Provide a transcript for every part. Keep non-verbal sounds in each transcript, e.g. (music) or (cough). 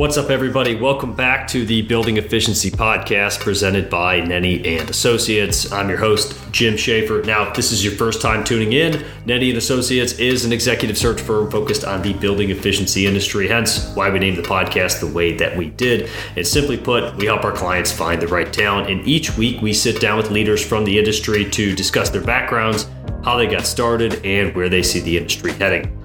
What's up, everybody? Welcome back to the Building Efficiency Podcast presented by Nenny and Associates. I'm your host, Jim Schaefer. Now, if this is your first time tuning in, Nenny and Associates is an executive search firm focused on the building efficiency industry, hence why we named the podcast the way that we did. And simply put, we help our clients find the right talent. And each week, we sit down with leaders from the industry to discuss their backgrounds, how they got started, and where they see the industry heading.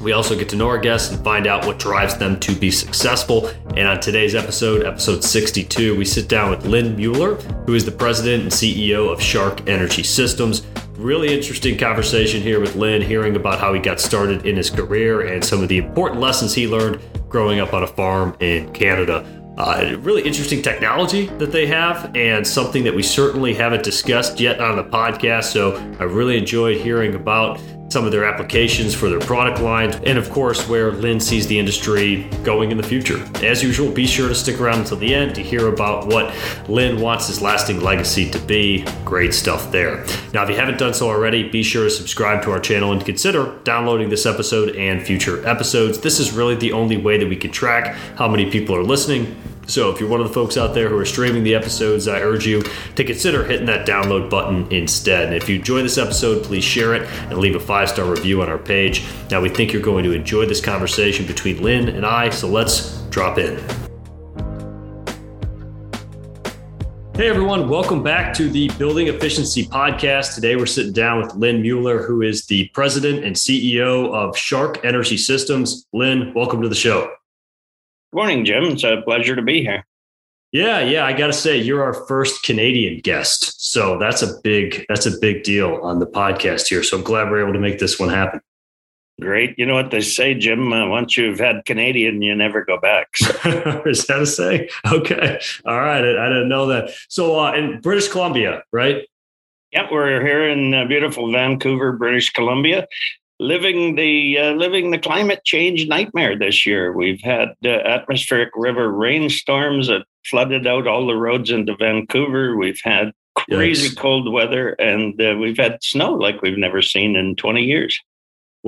We also get to know our guests and find out what drives them to be successful. And on today's episode, episode 62, we sit down with Lynn Mueller, who is the president and CEO of SHARC Energy Systems. Really interesting conversation here with Lynn, hearing about how he got started in his career and some of the important lessons he learned growing up on a farm in Canada. Uh, really interesting technology that they have, and something that we certainly haven't discussed yet on the podcast. So I really enjoyed hearing about some of their applications for their product lines, and of course, where Lynn sees the industry going in the future. As usual, be sure to stick around until the end to hear about what Lynn wants his lasting legacy to be. Great stuff there. Now, if you haven't done so already, be sure to subscribe to our channel and consider downloading this episode and future episodes. This is really the only way that we can track how many people are listening so if you're one of the folks out there who are streaming the episodes, I urge you to consider hitting that download button instead. And if you enjoy this episode, please share it and leave a five star review on our page. Now, we think you're going to enjoy this conversation between Lynn and I, so let's drop in. Hey everyone, welcome back to the Building Efficiency Podcast. Today we're sitting down with Lynn Mueller, who is the president and CEO of SHARC Energy Systems. Lynn, welcome to the show. Good morning, Jim. It's a pleasure to be here. Yeah, yeah, I got to say you're our first Canadian guest. So that's a big that's a big deal on the podcast here. So I'm glad we're able to make this one happen. Great. You know what they say, Jim? Uh, once you've had Canadian, you never go back. So. (laughs) Is that a say? Okay. All right. I, I didn't know that. So uh, in British Columbia, right? Yeah, we're here in uh, beautiful Vancouver, British Columbia living the uh, living the climate change nightmare this year. We've had uh, atmospheric river rainstorms that flooded out all the roads into Vancouver. We've had crazy yes. cold weather, and uh, we've had snow like we've never seen in 20 years.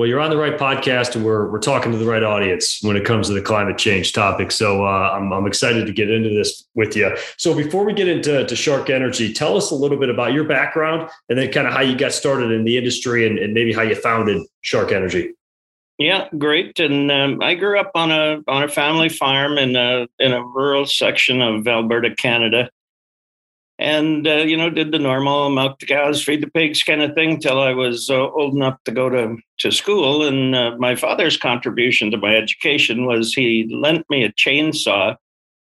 Well, you're on the right podcast, and we're we're talking to the right audience when it comes to the climate change topic. So uh, I'm I'm excited to get into this with you. So before we get into to SHARC Energy, tell us a little bit about your background, and then kind of how you got started in the industry, and, and maybe how you founded SHARC Energy. Yeah, great. And um, I grew up on a on a family farm in a in a rural section of Alberta, Canada and uh, you know did the normal milk the cows feed the pigs kind of thing till i was uh, old enough to go to, to school. And uh, my father's contribution to my education was he lent me a chainsaw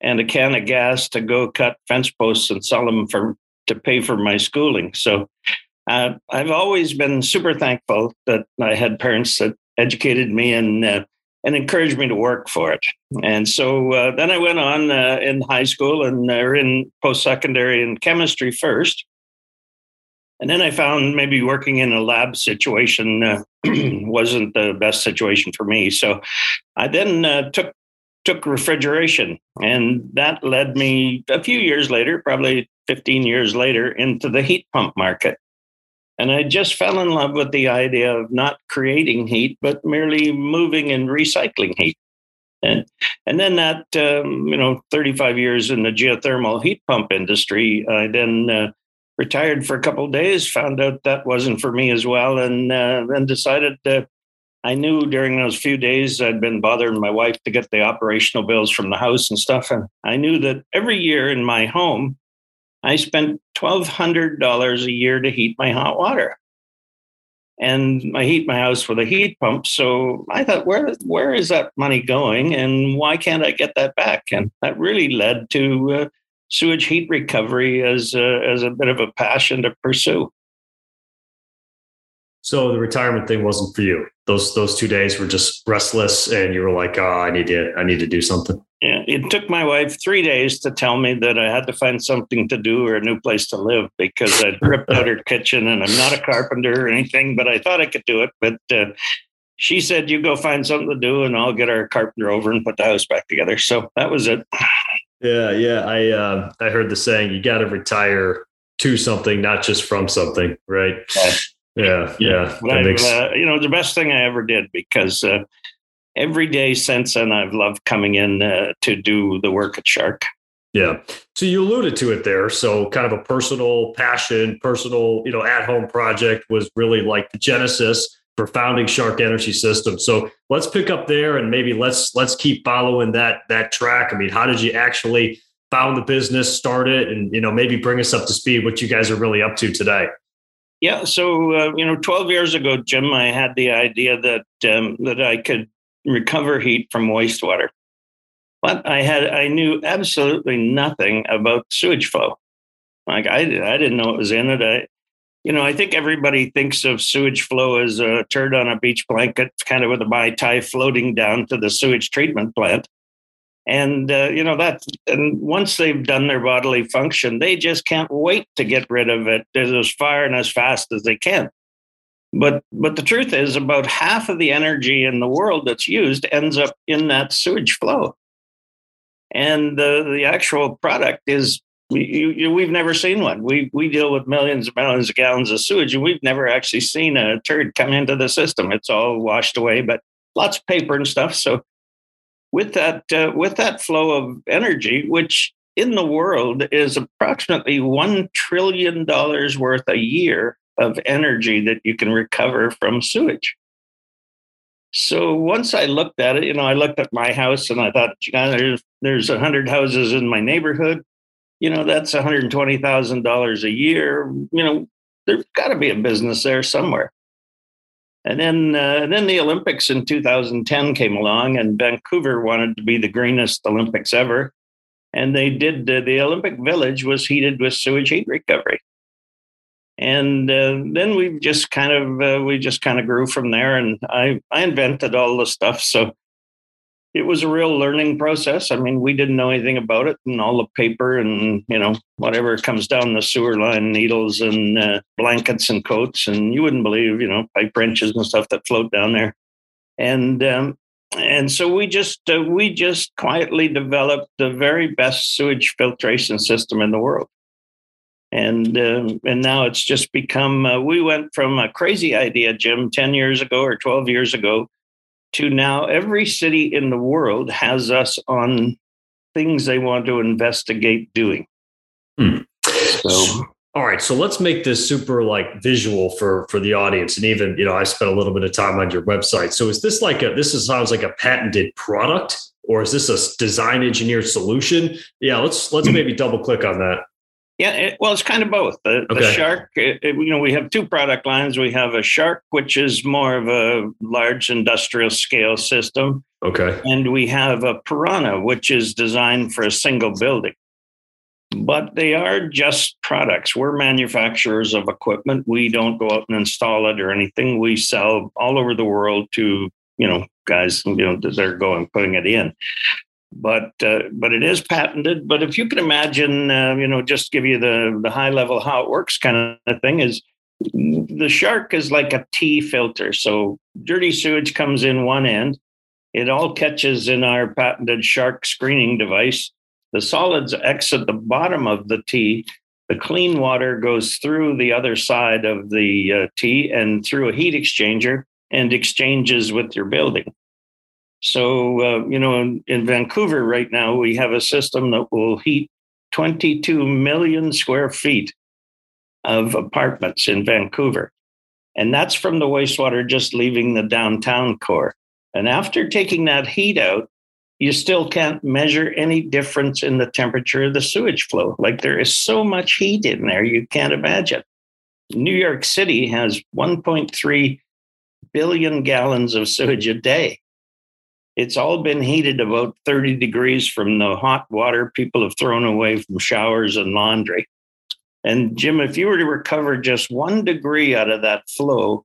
and a can of gas to go cut fence posts and sell them for to pay for my schooling. So uh, i've always been super thankful that i had parents that educated me and uh, and encouraged me to work for it. And so uh, then I went on uh, in high school and uh, in post secondary in chemistry first. And then I found maybe working in a lab situation uh, (clears throat) wasn't the best situation for me. So I then uh, took took refrigeration, and that led me a few years later, probably 15 years later, into the heat pump market. And I just fell in love with the idea of not creating heat, but merely moving and recycling heat. And, and then that, um, you know, 35 years in the geothermal heat pump industry, I then uh, retired for a couple days, found out that wasn't for me as well, and uh, then decided that I knew during those few days I'd been bothering my wife to get the operational bills from the house and stuff. And I knew that every year in my home, I spent $1,200 a year to heat my hot water. And I heat my house with a heat pump. So I thought, where, where is that money going? And why can't I get that back? And that really led to uh, sewage heat recovery as a, as a bit of a passion to pursue. So the retirement thing wasn't for you. Those those two days were just restless, and you were like, "Oh, I need to, I need to do something." Yeah, it took my wife three days to tell me that I had to find something to do or a new place to live because I'd ripped out her kitchen, and I'm not a carpenter or anything, but I thought I could do it. But uh, she said, "You go find something to do, and I'll get our carpenter over and put the house back together." So that was it. Yeah, yeah. I uh, I heard the saying, "You got to retire to something, not just from something." Right. Yeah. Yeah, yeah. Makes... Uh, you know, the best thing I ever did because uh, every day since then, I've loved coming in uh, to do the work at SHARC. Yeah. So you alluded to it there. So kind of a personal passion, personal, you know, at home project was really like the genesis for founding SHARC Energy Systems. So let's pick up there and maybe let's let's keep following that that track. I mean, how did you actually found the business, start it, and you know maybe bring us up to speed what you guys are really up to today? Yeah, so uh, you know, 12 years ago, Jim, I had the idea that um, that I could recover heat from wastewater, but I had I knew absolutely nothing about sewage flow. Like I, I didn't know it was in it. I, you know, I think everybody thinks of sewage flow as a turd on a beach blanket, kind of with a mai tai floating down to the sewage treatment plant. And uh, you know that, and once they've done their bodily function, they just can't wait to get rid of it as far and as fast as they can. But but the truth is, about half of the energy in the world that's used ends up in that sewage flow, and the the actual product is you, you, we've never seen one. We we deal with millions and millions of gallons of sewage, and we've never actually seen a turd come into the system. It's all washed away, but lots of paper and stuff. So with that uh, with that flow of energy, which in the world is approximately one trillion dollars worth a year of energy that you can recover from sewage. So once I looked at it, you know, I looked at my house and I thought, there's there's a hundred houses in my neighborhood you know, that's $120,000 a year. You know, there's got to be a business there somewhere. And then, uh, then the Olympics in 2010 came along, and Vancouver wanted to be the greenest Olympics ever. And they did. Uh, the Olympic Village was heated with sewage heat recovery. And uh, then we just kind of uh, we just kind of grew from there. And I I invented all the stuff. So it was a real learning process. I mean, we didn't know anything about it, and all the paper and you know whatever comes down the sewer line, needles and uh, blankets and coats, and you wouldn't believe you know pipe wrenches and stuff that float down there, and um, and so we just uh, we just quietly developed the very best sewage filtration system in the world. And uh, and now it's just become. Uh, we went from a crazy idea, Jim, ten years ago or twelve years ago, to now every city in the world has us on things they want to investigate doing. Hmm. So, all right, so let's make this super like visual for for the audience, and even you know I spent a little bit of time on your website. So is this like a this is, sounds like a patented product, or is this a design engineered solution? Yeah, let's let's maybe double click on that. Yeah, it, well, it's kind of both. The, okay. the SHARC, it, it, you know, we have two product lines. We have a SHARC, which is more of a large industrial scale system. Okay. And we have a piranha, which is designed for a single building. But they are just products. We're manufacturers of equipment. We don't go out and install it or anything. We sell all over the world to, you know, guys, you know, they're going putting it in but uh, but it is patented. But if you can imagine, uh, you know, just give you the the high level how it works kind of thing is the SHARC is like a T filter. So dirty sewage comes in one end, it all catches in our patented SHARC screening device. The solids exit the bottom of the T. The clean water goes through the other side of the uh, T and through a heat exchanger and exchanges with your building. So, uh, you know, in, in Vancouver right now, we have a system that will heat 22 million square feet of apartments in Vancouver. And that's from the wastewater just leaving the downtown core. And after taking that heat out, you still can't measure any difference in the temperature of the sewage flow. Like there is so much heat in there, you can't imagine. New York City has 1.3 billion gallons of sewage a day it's all been heated about 30 degrees from the hot water people have thrown away from showers and laundry. And Jim, if you were to recover just one degree out of that flow,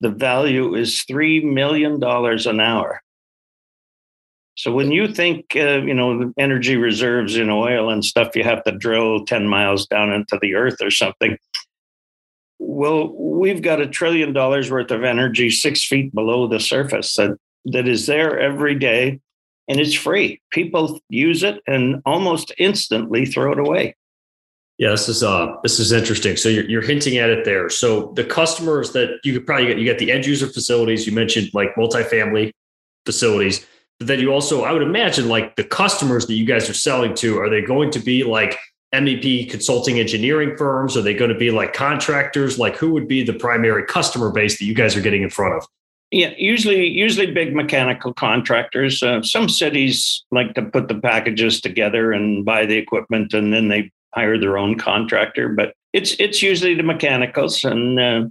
the value is $3 million an hour. So when you think, uh, you know, energy reserves in oil and stuff, you have to drill 10 miles down into the earth or something. Well, we've got a trillion dollars worth of energy six feet below the surface that that is there every day and it's free. People use it and almost instantly throw it away. Yeah, this is uh this is interesting. So you're, you're hinting at it there. So the customers that you could probably get, you got the end user facilities. You mentioned like multifamily facilities. But then you also, I would imagine, like the customers that you guys are selling to, are they going to be like MEP consulting engineering firms? Are they going to be like contractors? Like who would be the primary customer base that you guys are getting in front of? Yeah, usually usually big mechanical contractors. Uh, some cities like to put the packages together and buy the equipment, and then they hire their own contractor. But it's it's usually the mechanicals, and uh,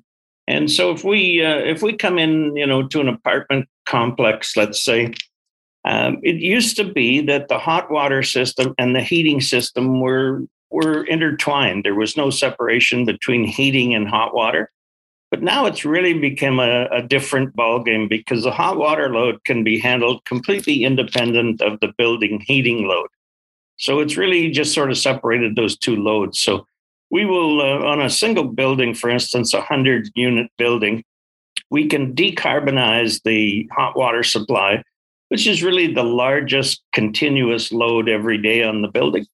and so if we uh, if we come in, you know, to an apartment complex, let's say, um, it used to be that the hot water system and the heating system were were intertwined. There was no separation between heating and hot water. But now it's really become a, a different ballgame because the hot water load can be handled completely independent of the building heating load. So it's really just sort of separated those two loads. So we will, uh, on a single building, for instance, a 100 unit building, we can decarbonize the hot water supply, which is really the largest continuous load every day on the building.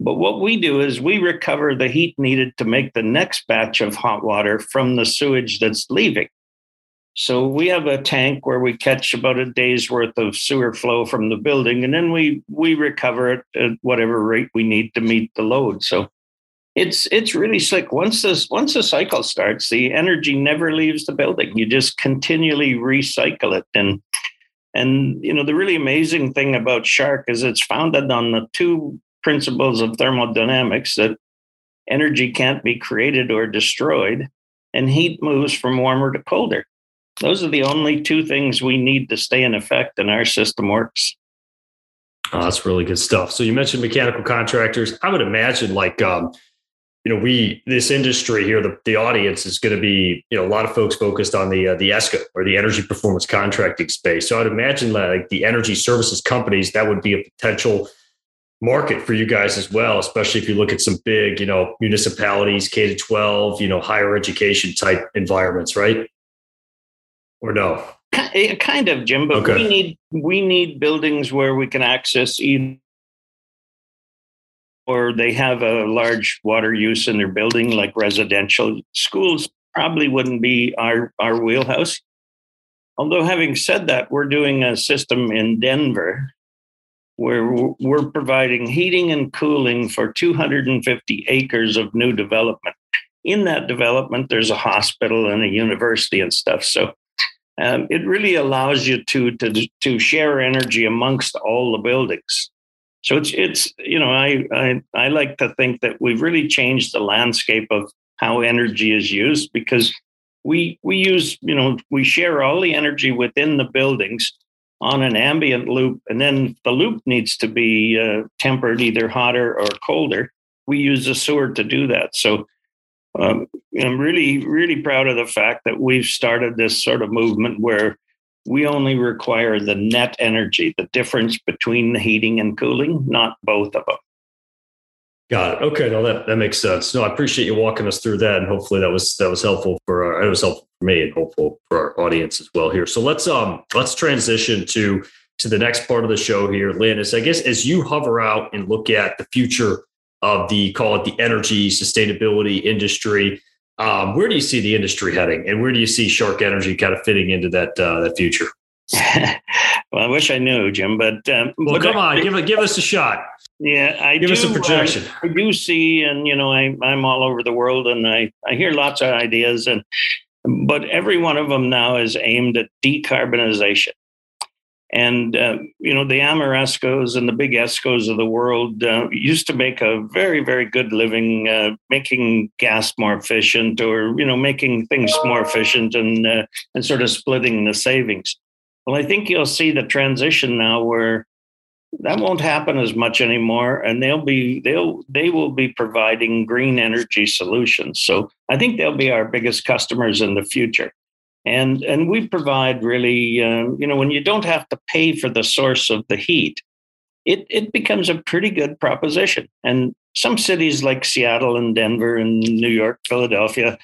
But what we do is we recover the heat needed to make the next batch of hot water from the sewage that's leaving. So we have a tank where we catch about a day's worth of sewer flow from the building, and then we we recover it at whatever rate we need to meet the load. So it's it's really slick. Once this once the cycle starts, the energy never leaves the building. You just continually recycle it. And and you know the really amazing thing about SHARC is it's founded on the two principles of thermodynamics that energy can't be created or destroyed, and heat moves from warmer to colder. Those are the only two things we need to stay in effect, and our system works. Oh, that's really good stuff. So you mentioned mechanical contractors. I would imagine like um, you know, we this industry here, the, the audience is going to be, you know, a lot of folks focused on the uh, the ESCO or the energy performance contracting space. So I'd imagine like the energy services companies that would be a potential market for you guys as well, especially if you look at some big, you know, municipalities, K to 12, you know, higher education type environments, right? Or no? Eh, kind of, Jim, but okay. we need we need buildings where we can access either or they have a large water use in their building, like residential schools, probably wouldn't be our, our wheelhouse. Although, having said that, we're doing a system in Denver where we're providing heating and cooling for 250 acres of new development. In that development, there's a hospital and a university and stuff. So um, it really allows you to, to, to share energy amongst all the buildings. So it's it's you know I, I I like to think that we've really changed the landscape of how energy is used because we we use you know we share all the energy within the buildings on an ambient loop, and then the loop needs to be uh, tempered either hotter or colder. We use the sewer to do that. So um, I'm really, really proud of the fact that we've started this sort of movement where we only require the net energy, the difference between the heating and cooling, not both of them. Got it. Okay, no, that, that makes sense. No, I appreciate you walking us through that, and hopefully that was that was helpful for our, it was helpful for me and hopeful for our audience as well here. So let's um let's transition to to the next part of the show here, Lynn. Is I guess as you hover out and look at the future of the call it the energy sustainability industry, um, where do you see the industry heading, and where do you see SHARC Energy kind of fitting into that uh, that future? (laughs) well, I wish I knew, Jim, but um, well, come I, on, give give us a shot. Yeah, I give do, us a projection. I do see, and you know, I I'm all over the world, and I I hear lots of ideas, and but every one of them now is aimed at decarbonization. And, uh, you know, the Amerescos and the big ESCOs of the world uh, used to make a very, very good living uh, making gas more efficient or, you know, making things more efficient and, uh, and sort of splitting the savings. Well, I think you'll see the transition now where that won't happen as much anymore and they'll be they'll they will be providing green energy solutions. So i think they'll be our biggest customers in the future. And and we provide really um, you know when you don't have to pay for the source of the heat it it becomes a pretty good proposition. And some cities like seattle and denver and new york philadelphia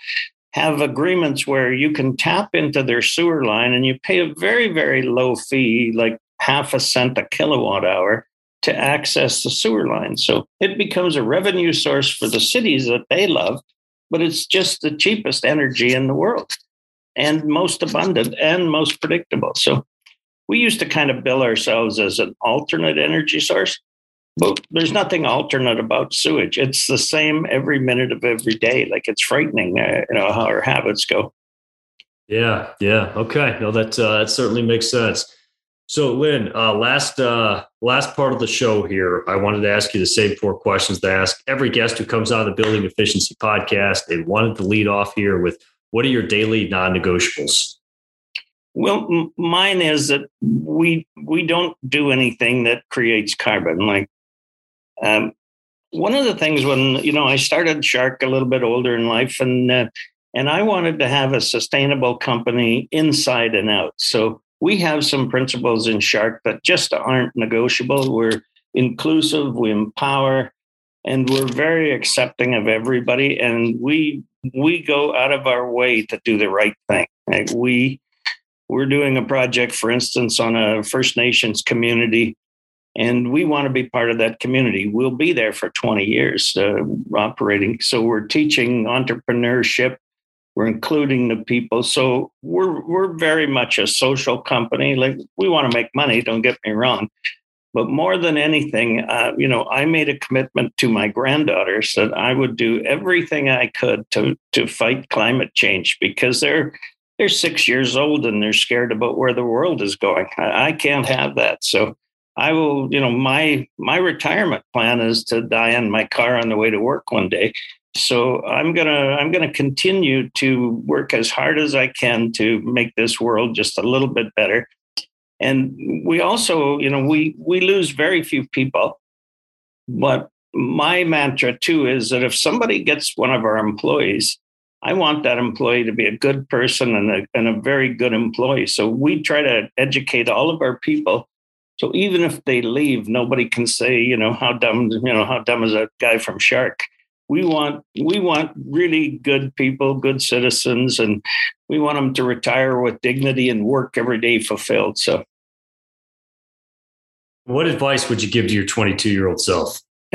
have agreements where you can tap into their sewer line and you pay a very very low fee like half a cent a kilowatt hour to access the sewer line so it becomes a revenue source for the cities that they love but it's just the cheapest energy in the world and most abundant and most predictable. So we used to kind of bill ourselves as an alternate energy source. But there's nothing alternate about sewage. It's the same every minute of every day. Like it's frightening, uh, you know, how our habits go. Yeah, yeah, okay. No, that uh, that certainly makes sense. So, Lynn, uh, last uh, last part of the show here, I wanted to ask you the same four questions to ask every guest who comes on the Building Efficiency Podcast. They wanted to lead off here with, "What are your daily non-negotiables?" Well, m- mine is that we we don't do anything that creates carbon. Like um, one of the things when you know I started SHARC a little bit older in life, and uh, and I wanted to have a sustainable company inside and out. So we have some principles in SHARC that just aren't negotiable. We're inclusive, we empower, and we're very accepting of everybody. And we we go out of our way to do the right thing. Like we we're doing a project, for instance, on a First Nations community, and we want to be part of that community. We'll be there for 20 years uh, operating. So we're teaching entrepreneurship. We're including the people. So we're we're very much a social company. Like we want to make money. Don't get me wrong. But more than anything, uh, you know, I made a commitment to my granddaughters that I would do everything I could to to fight climate change because they're they're six years old and they're scared about where the world is going. I, I can't have that. So I will, you know, my my retirement plan is to die in my car on the way to work one day. So I'm gonna I'm gonna continue to work as hard as I can to make this world just a little bit better. And we also, you know, we we lose very few people, but my mantra too is that if somebody gets one of our employees I want that employee to be a good person and a, and a very good employee. So we try to educate all of our people. So even if they leave, nobody can say, you know, how dumb, you know, how dumb is that guy from SHARC? We want we want really good people, good citizens, and we want them to retire with dignity and work every day fulfilled. So, what advice would you give to your 22 year old self? (laughs)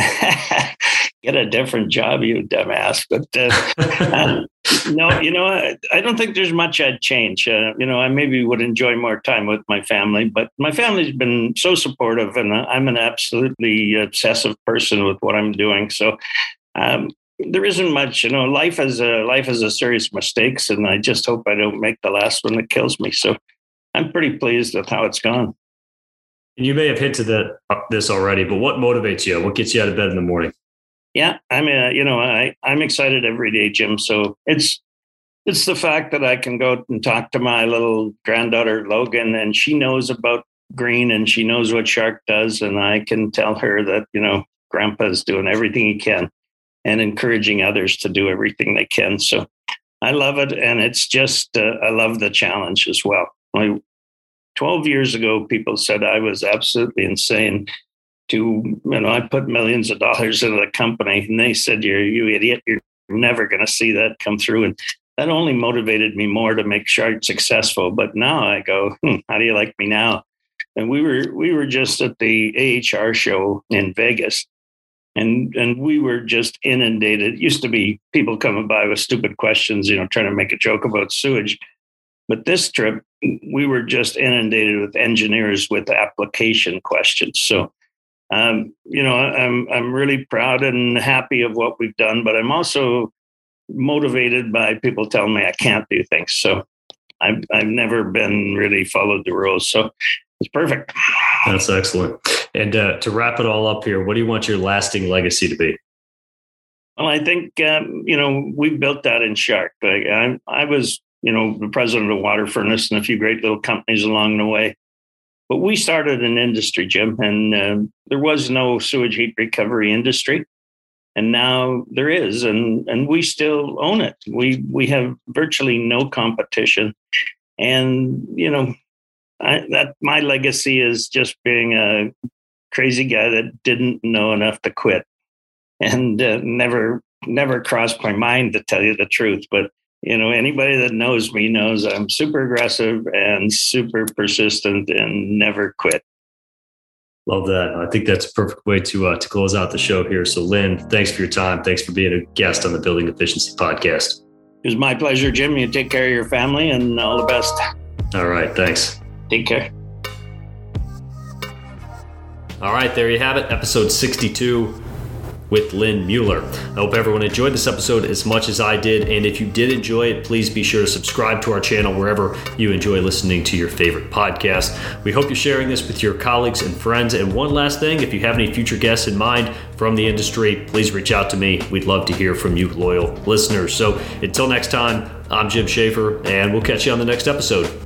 get a different job, you dumbass. But uh, um, no, you know, I, I, don't think there's much I'd change. Uh, you know, I maybe would enjoy more time with my family, but my family's been so supportive, and I'm an absolutely obsessive person with what I'm doing. So. Um, there isn't much, you know. Life is a life is a series of mistakes, and I just hope I don't make the last one that kills me. So, I'm pretty pleased with how it's gone. And you may have hinted at uh, this already, but what motivates you? What gets you out of bed in the morning? Yeah, I mean, uh, you know, I I'm excited every day, Jim. So it's it's the fact that I can go and talk to my little granddaughter Logan, and she knows about green and she knows what SHARC does, and I can tell her that you know Grandpa's doing everything he can and encouraging others to do everything they can. So I love it, and it's just uh, I love the challenge as well. Like 12 years ago, people said I was absolutely insane to you know I put millions of dollars into the company, and they said, "You're you idiot. You're never going to see that come through." And that only motivated me more to make SHARC successful. But now I go, hmm, "How do you like me now?" And we were we were just at the AHR show in Vegas, and and we were just inundated. It used to be people coming by with stupid questions, you know, trying to make a joke about sewage. But this trip, we were just inundated with engineers with application questions. So um, you know, I'm I'm really proud and happy of what we've done, but I'm also motivated by people telling me I can't do things. So I've I've never been really followed the rules. So it's perfect. That's excellent. And uh, to wrap it all up here, what do you want your lasting legacy to be? Well, I think um, you know we built that in SHARC. Like I, I was, you know, the president of WaterFurnace and a few great little companies along the way. But we started an industry, Jim, and uh, there was no sewage heat recovery industry, and now there is, and and we still own it. We we have virtually no competition, and you know, I, that my legacy is just being a crazy guy that didn't know enough to quit, and uh, never never crossed my mind to tell you the truth, but you know, anybody that knows me knows I'm super aggressive and super persistent and never quit. Love that. I think that's a perfect way to uh, to close out the show here. So, Lynn, thanks for your time. Thanks for being a guest on the Building Efficiency Podcast. It was my pleasure, Jim. You take care of your family and all the best. All right. Thanks. Take care. All right, there you have it, episode 62 with Lynn Mueller. I hope everyone enjoyed this episode as much as I did, and if you did enjoy it, please be sure to subscribe to our channel wherever you enjoy listening to your favorite podcast. We hope you're sharing this with your colleagues and friends. And one last thing if you have any future guests in mind from the industry, please reach out to me. We'd love to hear from you, loyal listeners. So until next time, I'm Jim Schaefer, and we'll catch you on the next episode.